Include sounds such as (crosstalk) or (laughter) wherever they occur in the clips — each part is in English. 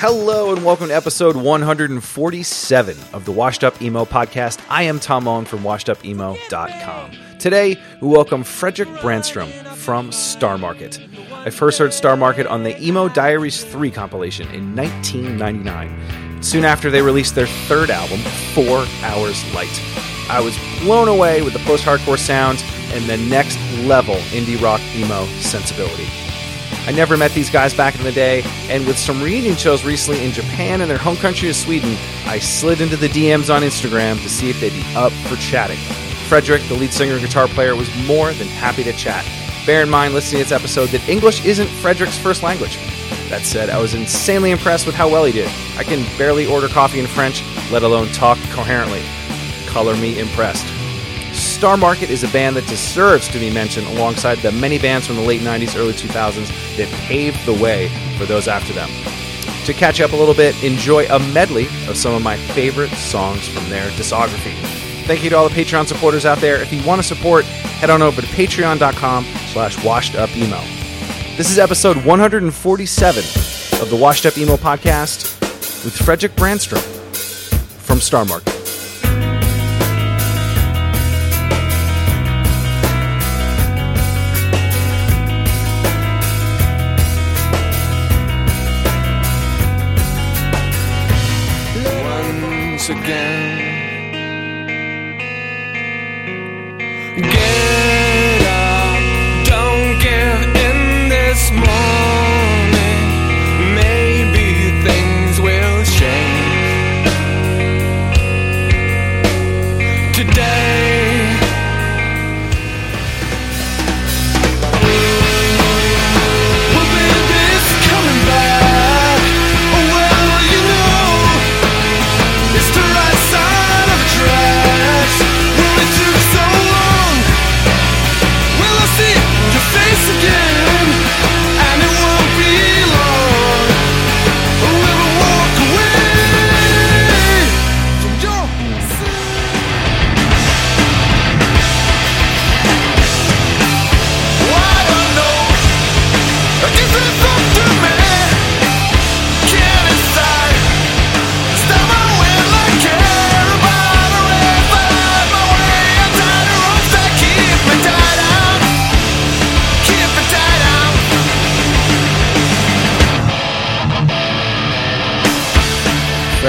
Hello and welcome to episode 147 of the Washed Up Emo podcast. I am Tom Mullen from washedupemo.com. Today, we welcome Frederick Brandstrom from Star Market. I first heard Star Market on the Emo Diaries 3 compilation in 1999. Soon after, they released their third album, Four Hours Light. I was blown away with the post hardcore sound and the next level indie rock emo sensibility. I never met these guys back in the day, and with some reunion shows recently in Japan and their home country of Sweden, I slid into the DMs on Instagram to see if they'd be up for chatting. Frederick, the lead singer and guitar player, was more than happy to chat. Bear in mind, listening to this episode, that English isn't Frederick's first language. That said, I was insanely impressed with how well he did. I can barely order coffee in French, let alone talk coherently. Color me impressed. Star Market is a band that deserves to be mentioned alongside the many bands from the late 90s, early 2000s that paved the way for those after them. To catch up a little bit, enjoy a medley of some of my favorite songs from their discography. Thank you to all the Patreon supporters out there. If you want to support, head on over to patreon.com slash washedupemo. This is episode 147 of the Washed Up Emo podcast with Frederick Brandstrom from Star Market. Again.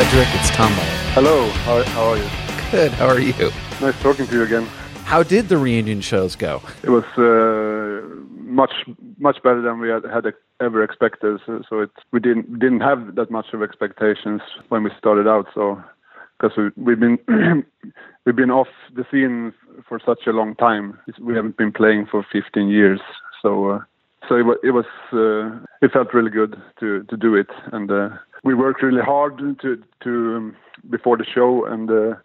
Frederick, it's Tom Mullen. Hello, how, how are you? Good. How are you? Nice talking to you again. How did the reunion shows go? It was uh, much much better than we had, had ever expected. So, so it we didn't didn't have that much of expectations when we started out. So because we, we've been (clears throat) we've been off the scene for such a long time. We haven't been playing for 15 years. So uh, so it was it was uh, it felt really good to to do it, and uh, we worked really hard to to um, before the show and. Uh,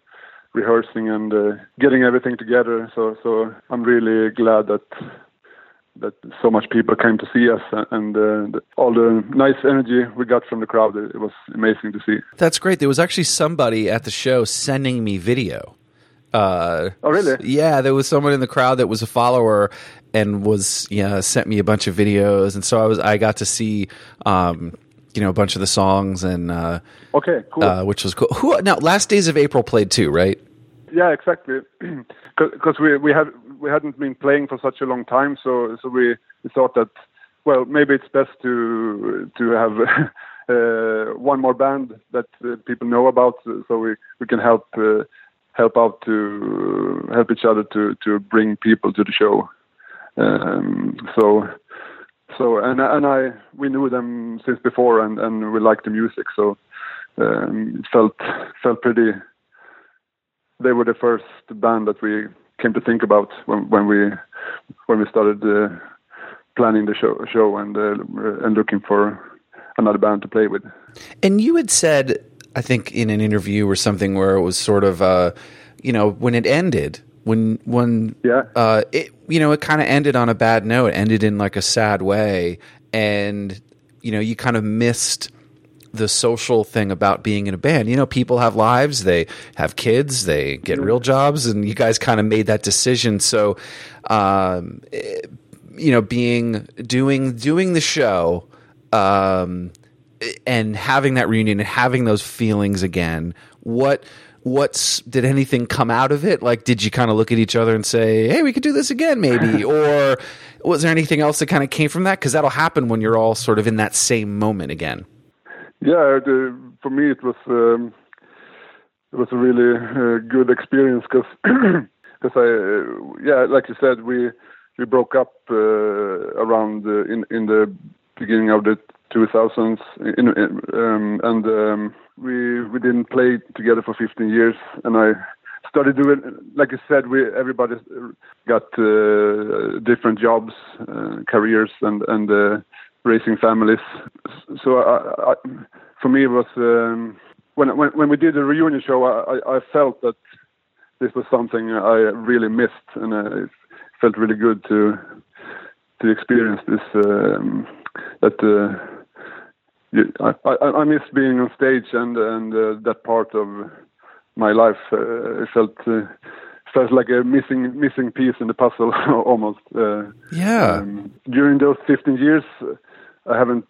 rehearsing and uh, getting everything together. So so I'm really glad that that so much people came to see us and uh, the, all the nice energy we got from the crowd. It, it was amazing to see. That's great. There was actually somebody at the show sending me video. Uh, Oh, really? Yeah, there was someone in the crowd that was a follower and was yeah sent me a bunch of videos, and so I was I got to see um, you know a bunch of the songs and uh, Okay, cool. uh, which was cool. Who now? Last Days of April played too, right? Yeah, exactly. (clears throat) Because we we had we hadn't been playing for such a long time, so so we, we thought that well maybe it's best to to have (laughs) uh, one more band that uh, people know about, so we we can help uh, help out to help each other to to bring people to the show. Um, so so and and I we knew them since before and and we liked the music so um, it felt felt pretty they were the first band that we came to think about when when we when we started uh, planning the show show and uh, and looking for another band to play with And you had said, I think, in an interview or something where it was sort of, uh, you know, when it ended, when when Yeah. uh, it you know it kind of ended on a bad note, it ended in like a sad way, and you know you kind of missed the social thing about being in a band. You know, people have lives, they have kids, they get real jobs, and you guys kind of made that decision. So, um, eh, you know, being doing doing the show, um, and having that reunion and having those feelings again. What what's did anything come out of it? Like, did you kind of look at each other and say, "Hey, we could do this again, maybe," (laughs) or was there anything else that kind of came from that? Because that'll happen when you're all sort of in that same moment again. Yeah, the, for me it was um, it was a really uh, good experience because (clears throat) I uh, yeah like you said we we broke up uh, around uh, in in the beginning of the 2000s in, um, and um, we we didn't play together for 15 years and I started doing like I said we everybody got uh, different jobs uh, careers and and uh, raising families. So I, I, for me it was um, when when when we did the reunion show I, I, I felt that this was something I really missed and uh, it felt really good to to experience this um, that uh, you- I, I, I miss being on stage and and uh, that part of my life uh, it felt uh, felt like a missing missing piece in the puzzle (laughs) almost uh, Yeah. um, during those 15 years I haven't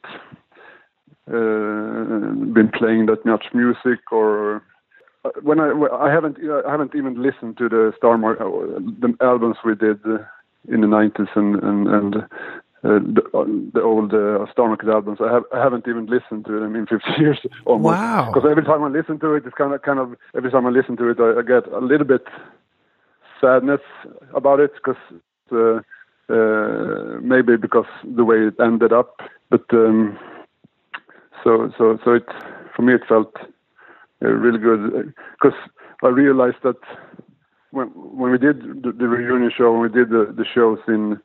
uh, been playing that much music or uh, when I I haven't I haven't even listened to the Star Mar- the albums we did in the 90s and and and uh, the, uh, the old uh, Star Market albums. I have I haven't even listened to them in 50 (laughs) years almost. Wow. Because every time I listen to it, it's kind of kind of every time I listen to it, I, I get a little bit sadness about it because uh, uh, maybe because the way it ended up, but um, so so so it for me it felt uh, really good because I realized that when when we did the, the reunion show, when we did the, the shows in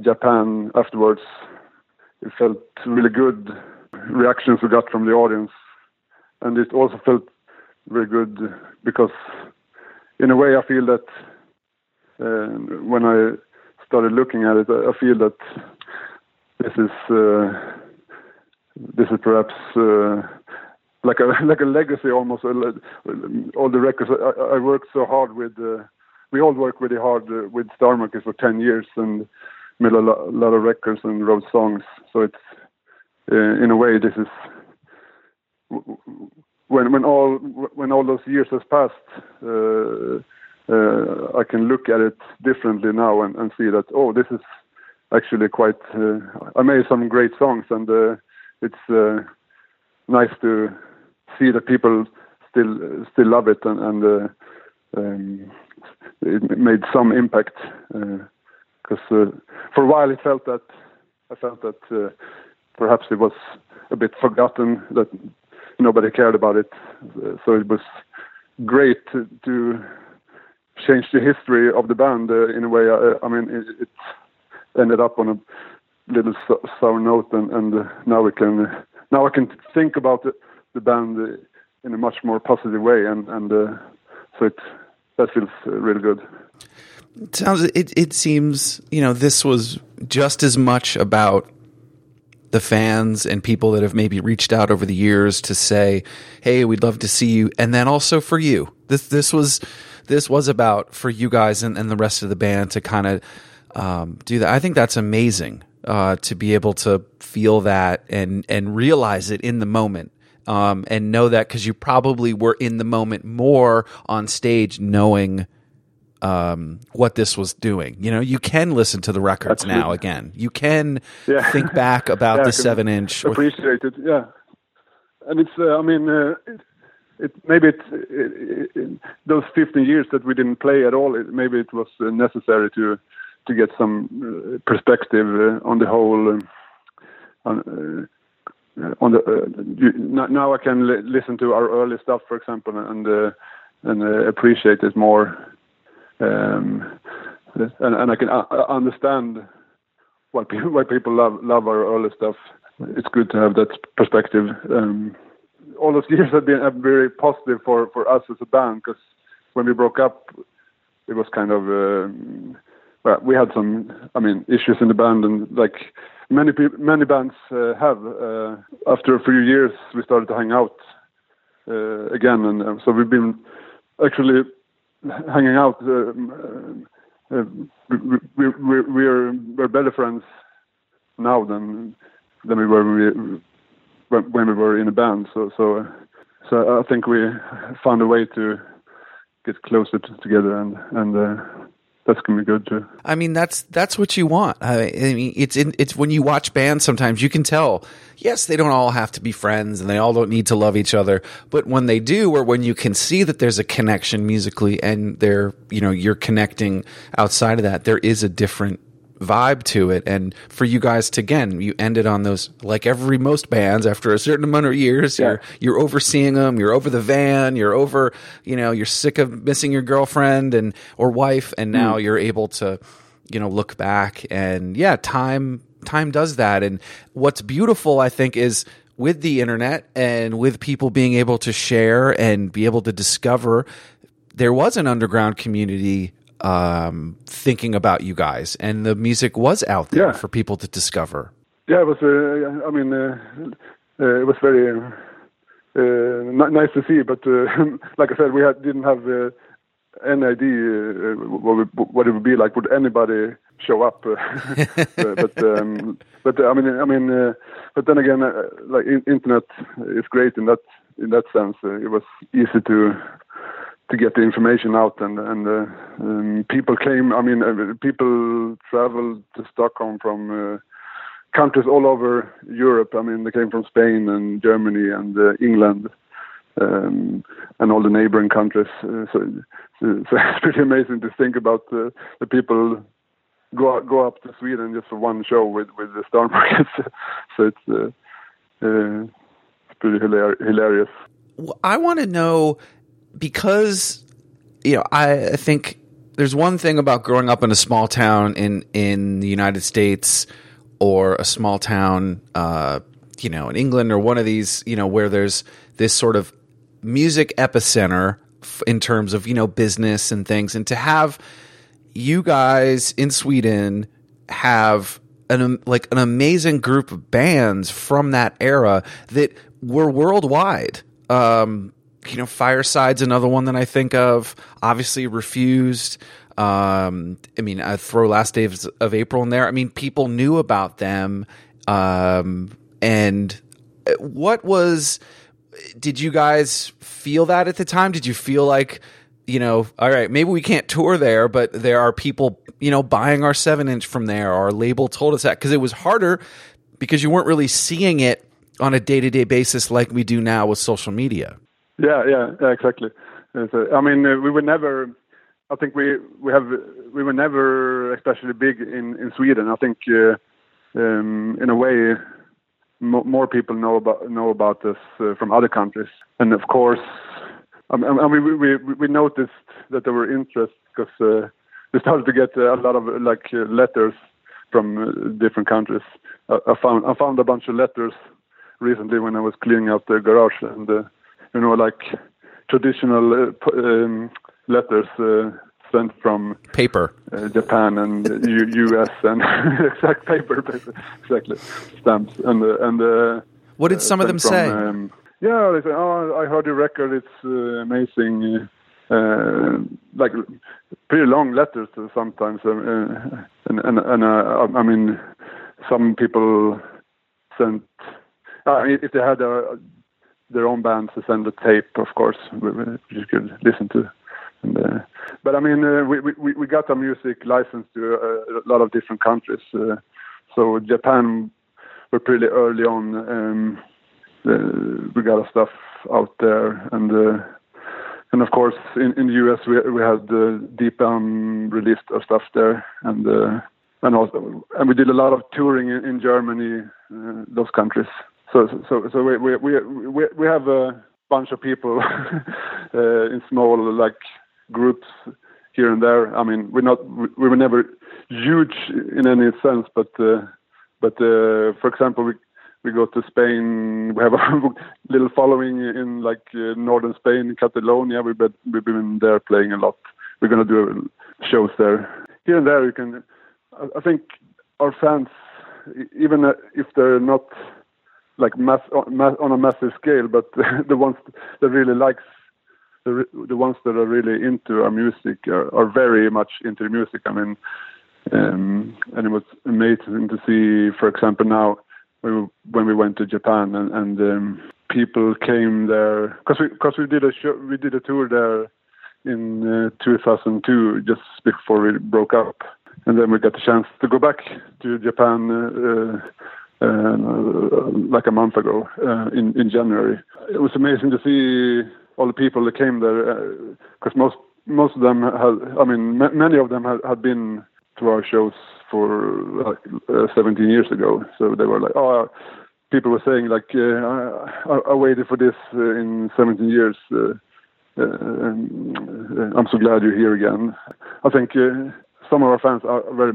Japan afterwards, it felt really good reactions we got from the audience, and it also felt very good because in a way I feel that uh, when I started looking at it, I feel that this is uh, this is perhaps uh, like a (laughs) like a legacy almost. All the records I, I worked so hard with. Uh, we all worked really hard uh, with Star Market for ten years and made a lo- lot of records and wrote songs. So it's uh, in a way this is when when all when all those years has passed. Uh, uh, I can look at it differently now and, and see that oh this is actually quite. Uh, I made some great songs and uh, it's uh, nice to see that people still still love it and, and uh, um, it made some impact because uh, for a while it felt that I felt that uh, perhaps it was a bit forgotten that nobody cared about it. Uh, so it was great to, to change the history of the band uh, in a way. I, I mean it, it ended up on a little sour note and, and uh, now we can now I can think about the, the band uh, in a much more positive way and and uh, so it that feels uh, really good It sounds it it seems you know this was just as much about the fans and people that have maybe reached out over the years to say hey we'd love to see you and then also for you. This this was this was about for you guys and, and the rest of the band to kind of um, do that. I think that's amazing uh, to be able to feel that and and realize it in the moment um, and know that because you probably were in the moment more on stage, knowing um, what this was doing. You know, you can listen to the records Absolutely. now again. You can Yeah. think back about Yeah, the seven inch. appreciate it. Yeah, and it's. Uh, I mean, uh, it, it maybe it's it, it, those 15 years that we didn't play at all. It, maybe it was uh, necessary to to get some uh, perspective uh, on the whole. Um, on, uh, on the uh, you, now now I can li- listen to our early stuff, for example, and uh, and uh, appreciate it more. Um, and, and I can uh, uh, understand why people why people love love our early stuff. It's good to have that perspective. Um, all those (laughs) years have been have very positive for for us as a band because when we broke up, it was kind of um, well, we had some I mean issues in the band and like many many bands uh, have. Uh, after a few years, we started to hang out uh, again, and uh, so we've been actually hanging out. Um, uh, uh, we, we, we, we're we're better friends now than than we were when we, when we were in a band. So so uh, so I think we found a way to get closer to, together, and and uh, that's gonna be good too. I mean, that's that's what you want. I, mean, it's in, it's when you watch bands. Sometimes you can tell. Yes, they don't all have to be friends, and they all don't need to love each other. But when they do, or when you can see that there's a connection musically, and they're you know you're connecting outside of that, there is a different vibe to it. And for you guys to again, you ended on those like every most bands after a certain amount of years. You're you're overseeing them. You're over the van. You're over. You know, you're sick of missing your girlfriend and or wife, and now mm. you're able to you know look back and yeah time time does that and what's beautiful i think is with the internet and with people being able to share and be able to discover there was an underground community um, thinking about you guys and the music was out there Yeah. for people to discover Yeah, it was. Uh, I mean, uh, uh, it was very uh, n- nice to see. But uh, (laughs) like I said, we had, didn't have uh, any idea uh, what, we, what it would be like. Would anybody show up? (laughs) Uh, uh, (laughs) but um, but uh, I mean, I mean, uh, but then again, uh, like in, internet is great in that in that sense. Uh, it was easy to to get the information out and and uh, um, people came. I mean, uh, people traveled to Stockholm from. Uh, countries all over Europe. I mean, they came from Spain and Germany and uh, England um, and all the neighboring countries. Uh, so, so, (laughs) so it's pretty amazing to think about uh, the people go go up to Sweden just for one show with with the Star Markets. (laughs) so it's it's pretty hilar- hilarious. I want to know because you know I, I think there's one thing about growing up in a small town in in the United States or a small town uh, you know in England or one of these you know where there's this sort of music epicenter f- in terms of you know business and things and to have you guys in Sweden have an am- like an amazing group of bands from that era that were worldwide. Um, you know, Fireside's another one that I think of. Obviously, Refused. Um, I mean, I throw Last Days of April in there. I mean, people knew about them. Um, and what was? Did you guys feel that at the time? Did you feel like? you know, all right, maybe we can't tour there, but there are people, you know, buying our seven inch from there. Our label told us that because it was harder because you weren't really seeing it on a day to day basis like we do now with social media. Yeah, yeah, exactly. Uh, I mean, uh, we were never. I think we we have we were never especially big in in Sweden. I think uh, um, in a way mo- more people know about know about us uh, from other countries, and of course, I mean, we, we we noticed that there were interest because uh, we started to get a lot of like uh, letters from uh, different countries. I, I found I found a bunch of letters recently when I was cleaning out the garage, and you know, like traditional uh, p- um, letters uh, sent from Paper. uh, Japan and U- U.S. and (laughs) exact paper, paper, exactly stamps and uh, and. Uh, What did some of them sent say? Um, yeah, they say, "Oh, I heard your record. It's uh, amazing." Uh, like pretty long letters sometimes, uh, uh, and and, and I mean, some people sent. Uh, I mean if they had a their own bands to send a tape, of course, which you could listen to. And, uh, but I mean, uh, we, we we got our music licensed to uh, a lot of different countries. Uh, so Japan were pretty early on. Um, we got our stuff out there, and uh, and of course in, in the US we we had uh, Deep Elm released our stuff there, and and also and we did a lot of touring in, in Germany, those countries. So so so we we we we, have a bunch of people (laughs) uh, in small like groups here and there. I mean, we're not we were never huge in any sense, but uh, but uh, for example, we we go to Spain. We have (laughs) a little following in like uh, northern Spain, Catalonia. We've been, we've been there playing a lot. We're gonna do shows there. Here and there, you can. I, think our fans, even uh, if they're not like mass, mass on a massive scale, but (laughs) the ones that really likes the the ones that are really into our music are, are very much into the music. I mean, um, and it was amazing to see, for example, now when we, when we went to Japan and, and um, people came there because we because we did a show, we did a tour there in uh, 2002 just before we broke up, and then we got the chance to go back to Japan. Uh, uh, like a month ago uh, in in January, it was amazing to see all the people that came there because most most of them had I mean m- many of them had, had been to our shows for like uh, 17 years ago. So they were like, oh, people were saying like, uh, I, I waited for this uh, in 17 years. Uh, uh, I'm so glad you're here again. I think uh, some of our fans are very,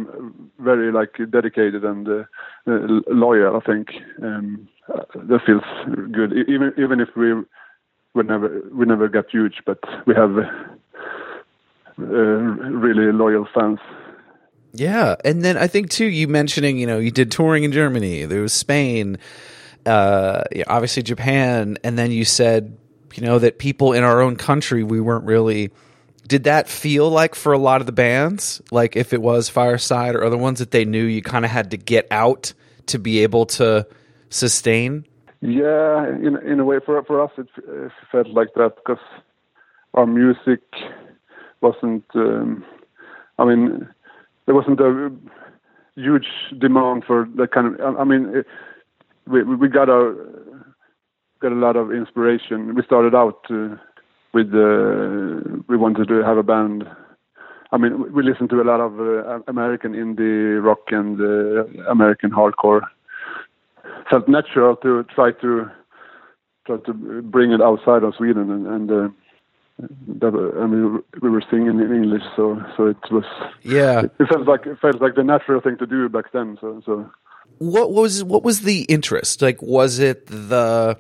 very like dedicated and uh, uh, loyal. I think um, uh, that feels good. Even even if we we never we never got huge, but we have uh, really loyal fans. Yeah, and then I think too, you mentioning, you know, you did touring in Germany, there was Spain, uh, obviously Japan, and then you said, you know, that people in our own country we weren't really. Did that feel like for a lot of the bands, like if it was Fireside or other ones that they knew you kind of had to get out to be able to sustain? Yeah, in in a way, for for us, it, it felt like that because our music wasn't. Um, I mean, there wasn't a huge demand for that kind of. I mean, it, we we got a got a lot of inspiration. We started out uh, with uh, we wanted to have a band. I mean, we- listened to a lot of uh, American indie rock and uh, American hardcore. Felt natural to try to try to bring it outside of Sweden, and, and uh, that, I mean, we were singing in English, so so it was Yeah. it felt like it felt like the natural thing to do back then. So so what was what was the interest like was it the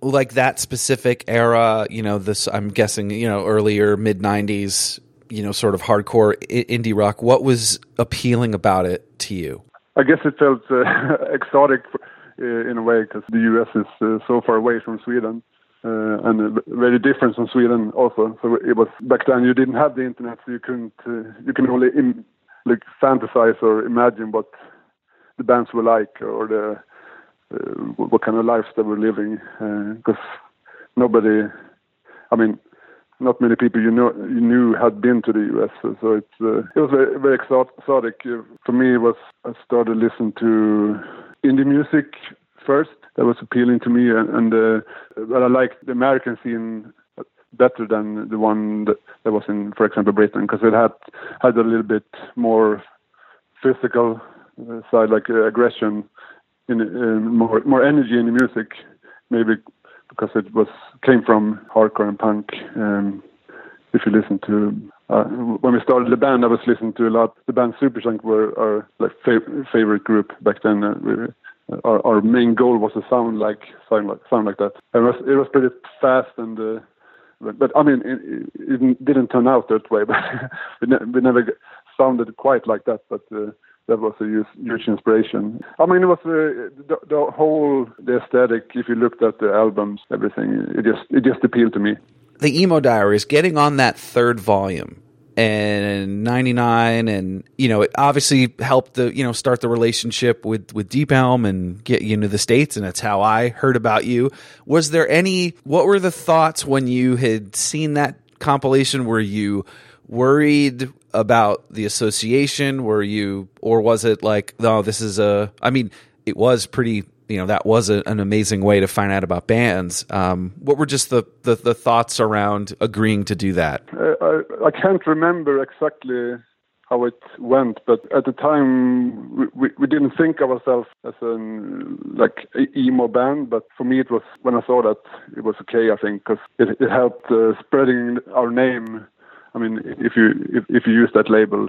like that specific era you know this i'm guessing you know earlier mid 90s you know sort of hardcore indie rock what was appealing about it to you I guess it felt uh, (laughs) exotic uh, in a way because the U.S. is uh, so far away from Sweden. Uh, and uh, very different from Sweden also. So it was back then you didn't have the internet, so you couldn't. Uh, you can only Im- like fantasize or imagine what the bands were like or the what kind of lives they were living. Because nobody, I mean, not many people you know you knew had been to the U.S. So, so it's uh, it was very very exotic. Uh, For me, it was I started listening to indie music first. That was appealing to me, and, and uh, but I liked the American scene better than the one that, that was in, for example, Britain, because it had had a little bit more physical uh, side, like uh, aggression, in uh, more more energy in the music, maybe because it was came from hardcore and punk. Um, if you listen to uh, when we started the band, I was listening to a lot. The band Superchunk were our like fav- favorite group back then. Uh, we, our, our main goal was to sound like sound like sound like that. It was it was pretty fast and. Uh, but, but I mean, it, it didn't turn out that way. (laughs) But we, ne- we never sounded quite like that. But uh, that was a huge, inspiration. I mean, it was uh, the, the whole the aesthetic. If you looked at the albums, everything, it just it just appealed to me. the emo diaries getting on that third volume and 99 and you know it obviously helped the you know start the relationship with with Deep Elm and get you into the states and that's how I heard about you was there any what were the thoughts when you had seen that compilation were you worried about the association were you or was it like no this is a I mean it was pretty you know that was a, an amazing way to find out about bands. Um, what were just the, the, the thoughts around agreeing to do that? Uh, I, I can't remember exactly how it went, but at the time we, we, we didn't think of ourselves as an like emo band. But for me, it was when I saw that it was okay. I think because it, it helped uh, spreading our name. I mean, if you if, if you use that label,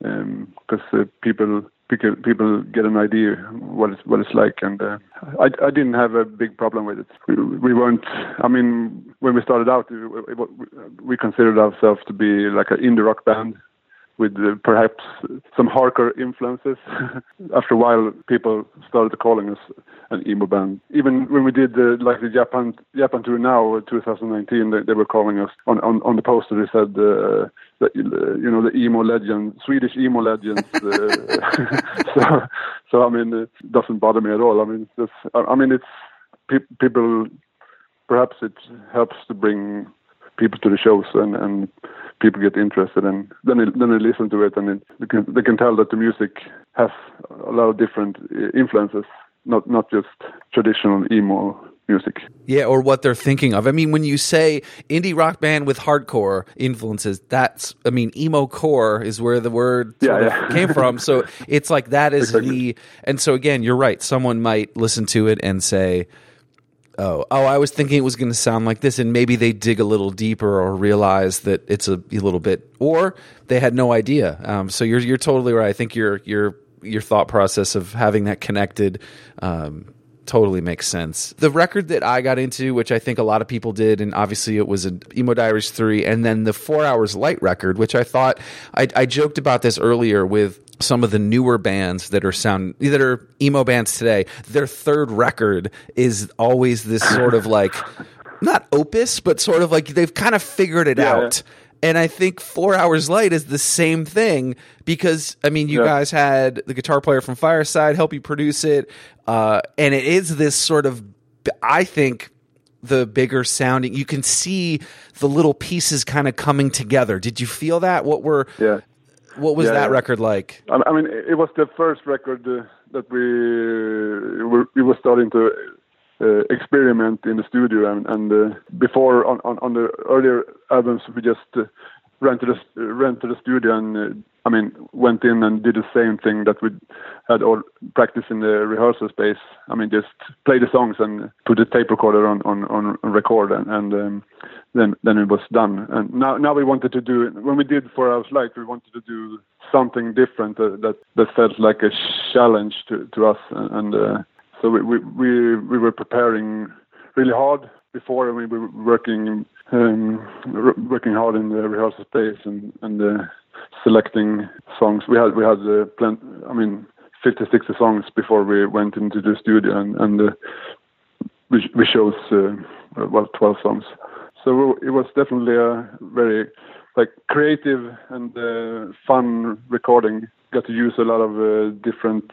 because um, uh, people people get an idea what it's what it's like, and uh, I I didn't have a big problem with it. We, we weren't. I mean, when we started out, we, we considered ourselves to be like an indie rock band with perhaps some hardcore influences. (laughs) After a while, people started calling us an emo band. Even when we did uh, like the Japan Japan tour now, 2019, they, they were calling us on, on, on the poster. They said uh, you know the emo legend, Swedish emo legends. Uh, (laughs) so, so I mean, it doesn't bother me at all. I mean, I mean, it's pe- people. Perhaps it helps to bring people to the shows and and people get interested and then they, then they listen to it and it, they can they can tell that the music has a lot of different eh, influences not not just traditional emo music. Yeah, or what they're thinking of. I mean, when you say indie rock band with hardcore influences, that's I mean, emo core is where the word yeah, yeah. came from. So (laughs) it's like that is exactly. the and so again, you're right. Someone might listen to it and say, oh, oh, I was thinking it was going to sound like this, and maybe they dig a little deeper or realize that it's a, a little bit, or they had no idea. Um, so you're you're totally right. I think your your your thought process of having that connected. Um, totally makes sense. The record that I got into, which I think a lot of people did, and obviously it was an Emo Diaries 3, and then the Four Hours Light record, which I thought I, I joked about this earlier with some of the newer bands that are sound that are emo bands today, their third record is always this sort of like not opus, but sort of like they've kind of figured it yeah, out. Yeah. And I think Four Hours Light is the same thing because I mean, you yeah. guys had the guitar player from Fireside help you produce it, uh, and it is this sort of, I think, the bigger sounding. You can see the little pieces kind of coming together. Did you feel that? What were yeah. What was yeah, that record like? I mean, it was the first record uh, that we we were starting to uh, experiment in the studio, and, and uh, before on, on, on the earlier albums, we just uh, rented a rented a studio and uh, I mean went in and did the same thing that we had all practice in the rehearsal space. I mean just play the songs and put the tape recorder on on, on record and, and um, then then it was done. And now now we wanted to do when we did Four Hours Light, we wanted to do something different uh, that that felt like a challenge to to us and. Uh, so we, we we we were preparing really hard before and we were working um, working hard in the rehearsal space and and uh, selecting songs. We had we had uh, plenty. I mean, 50, 60 songs before we went into the studio, and and uh, we we chose uh, well twelve songs. So it was definitely a very like creative and uh, fun recording. Got to use a lot of uh, different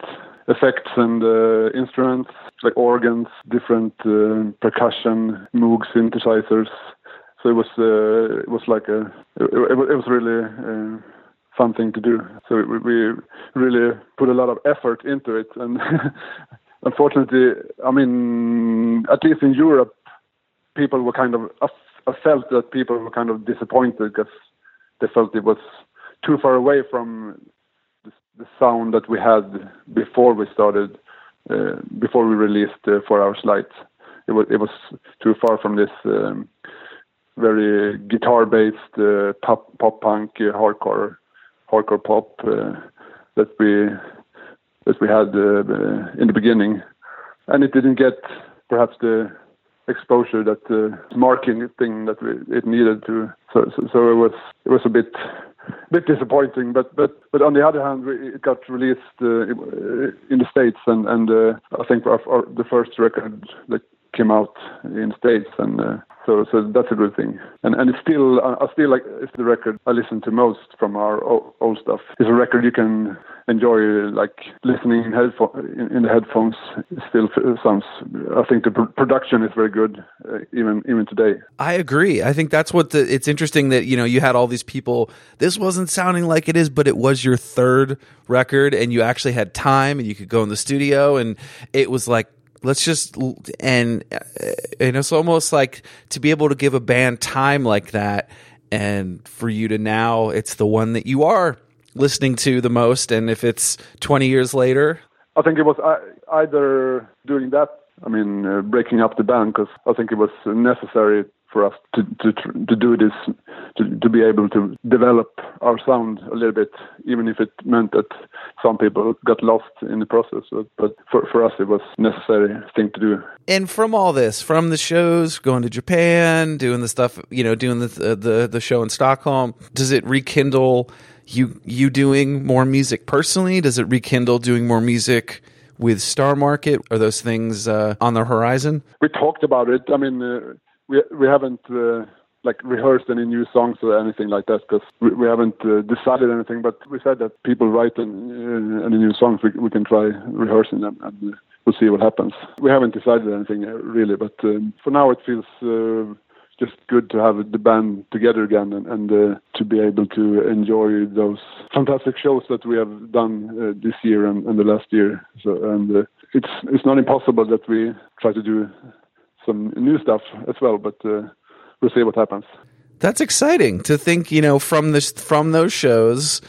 effects and uh, instruments like organs, different uh, percussion, Moog synthesizers. So it was uh, it was like a it, it, was really uh, fun thing to do. So we really put a lot of effort into it, and (laughs) unfortunately, I mean, at least in Europe, people were kind of I felt that people were kind of disappointed because they felt it was too far away from the, the sound that we had before we started, uh, before we released uh, Four Hours Light. It was it was too far from this um, very guitar-based uh, pop pop punk uh, hardcore hardcore pop uh, that we that we had uh, in the beginning, and it didn't get perhaps the exposure that uh, marking thing that we, it needed to. So, so, so, it was it was a bit bit disappointing. But but but on the other hand, it got released uh, in the states, and and uh, I think our, our, the first record that came out in states, and uh, So, so that's a good thing, and and it's still I still like it's the record I listen to most from our old stuff. It's a record you can enjoy like listening in headphone in, in the headphones. It still sounds. I think the pr- production is very good, uh, even even today. I agree. I think that's what the. It's interesting that you know you had all these people. This wasn't sounding like it is, but it was your third record, and you actually had time, and you could go in the studio, and it was like let's just and uh, and it's almost like to be able to give a band time like that, and for you to now, it's the one that you are listening to the most, and if it's twenty years later, I think it was either doing that. I mean, uh, breaking up the band because I think it was necessary for us to to to do this to to be able to develop our sound a little bit, even if it meant that some people got lost in the process. But, but for for us, it was necessary thing to do. and from all this, from the shows, going to Japan, doing the stuff, you know, doing the the the show in Stockholm, does it rekindle you you doing more music personally? Does it rekindle doing more music with Star Market? Are those things uh, on the horizon? We talked about it. I mean, uh, we we haven't. Uh, like rehearsed any new songs or anything like that because we, we haven't uh, decided anything. But we said that people write an, uh, any new songs, we, we can try rehearsing them and we'll see what happens. We haven't decided anything really, but um, for now it feels uh, just good to have the band together again and, and uh, to be able to enjoy those fantastic shows that we have done uh, this year and, and the last year. So and it's it's not impossible that we try to do some new stuff as well, but. Uh, we'll see what happens. That's exciting to think, you know, from this from those shows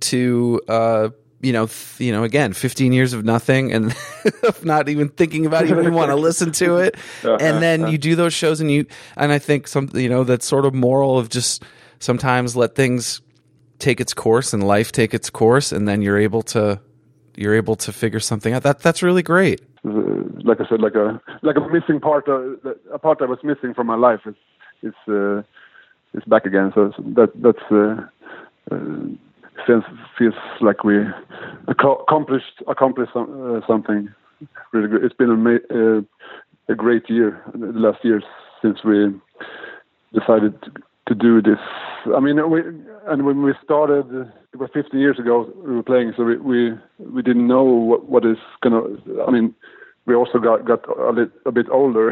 to uh you know, th- you know, again, 15 years of nothing and (laughs) of not even thinking about it, even want to listen to it. And then you do those shows and you, and I think some, you know, that sort of moral of just sometimes let things take its course and life take its course. And then you're able to, you're able to figure something out. That, that's really great. Uh, like I said, like a, like a missing part, uh, a part that was missing from my life is, is, uh, is back again. So that, that's, uh, uh, feels feels like we accomplished accomplished some, uh, something really good. It's been a, a great year, the last year since we decided to, to do this. I mean, we and when we started, it was 15 years ago we were playing, so we we, we didn't know what what is gonna. I mean. We also got got a, lit, a bit older,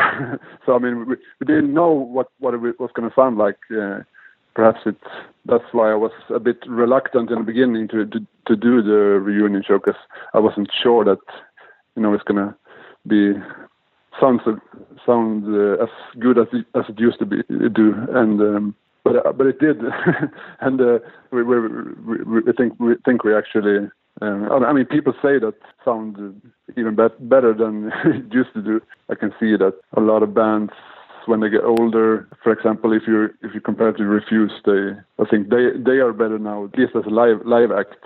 (laughs) so I mean we, we didn't know what what it was to sound like. Uh, perhaps it's that's why I was a bit reluctant in the beginning to to, to do the reunion show because I wasn't sure that you know it's gonna be sounds so, sound uh, as good as it, as it used to be do and um, but uh, but it did (laughs) and uh, we, we, we think we think we actually um, I mean people say that sound even bet- better than (laughs) it used to do I can see that a lot of bands when they get older. For example, if you if you compare to Refuse, they I think they they are better now, at least as a live live act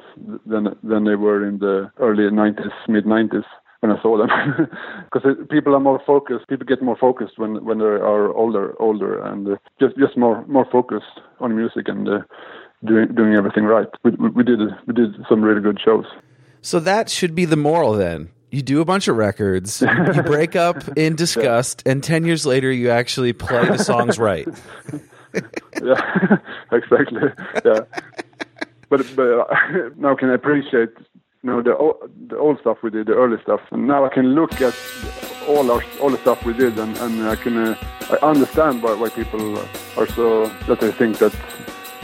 than than they were in the early '90s, mid '90s when I saw them, (laughs) because people are more focused. People get more focused when when they are older older and uh, just just more more focused on music and. Uh, Doing, doing everything right. We, we, we did we did some really good shows. So that should be the moral then you do a bunch of records, you (laughs) break up in disgust, and 10 years later, you actually play the songs right. (laughs) yeah, exactly. Yeah. But, but uh, now can I appreciate you know the the old stuff we did, the early stuff. And now I can look at all our all the stuff we did, and, and I can uh, I understand why why people are so that they think that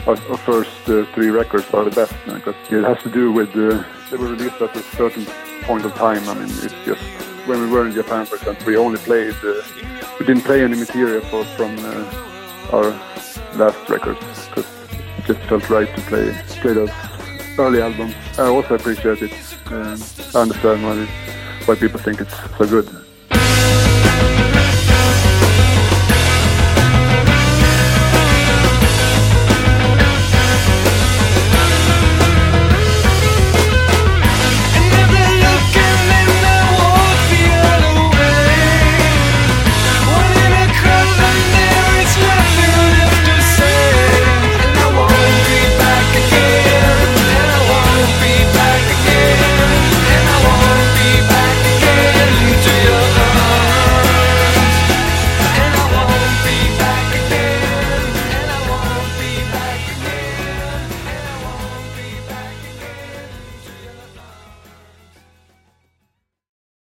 our, our first uh, three records are the best because it has to do with uh, they were released at a certain point of time. I mean, it's just when we were in Japan, for example, we only played uh, we didn't play any material for, from uh, our last records because it just felt right to play play those early albums. I also appreciate it. Um, I understand why why people think it's so good.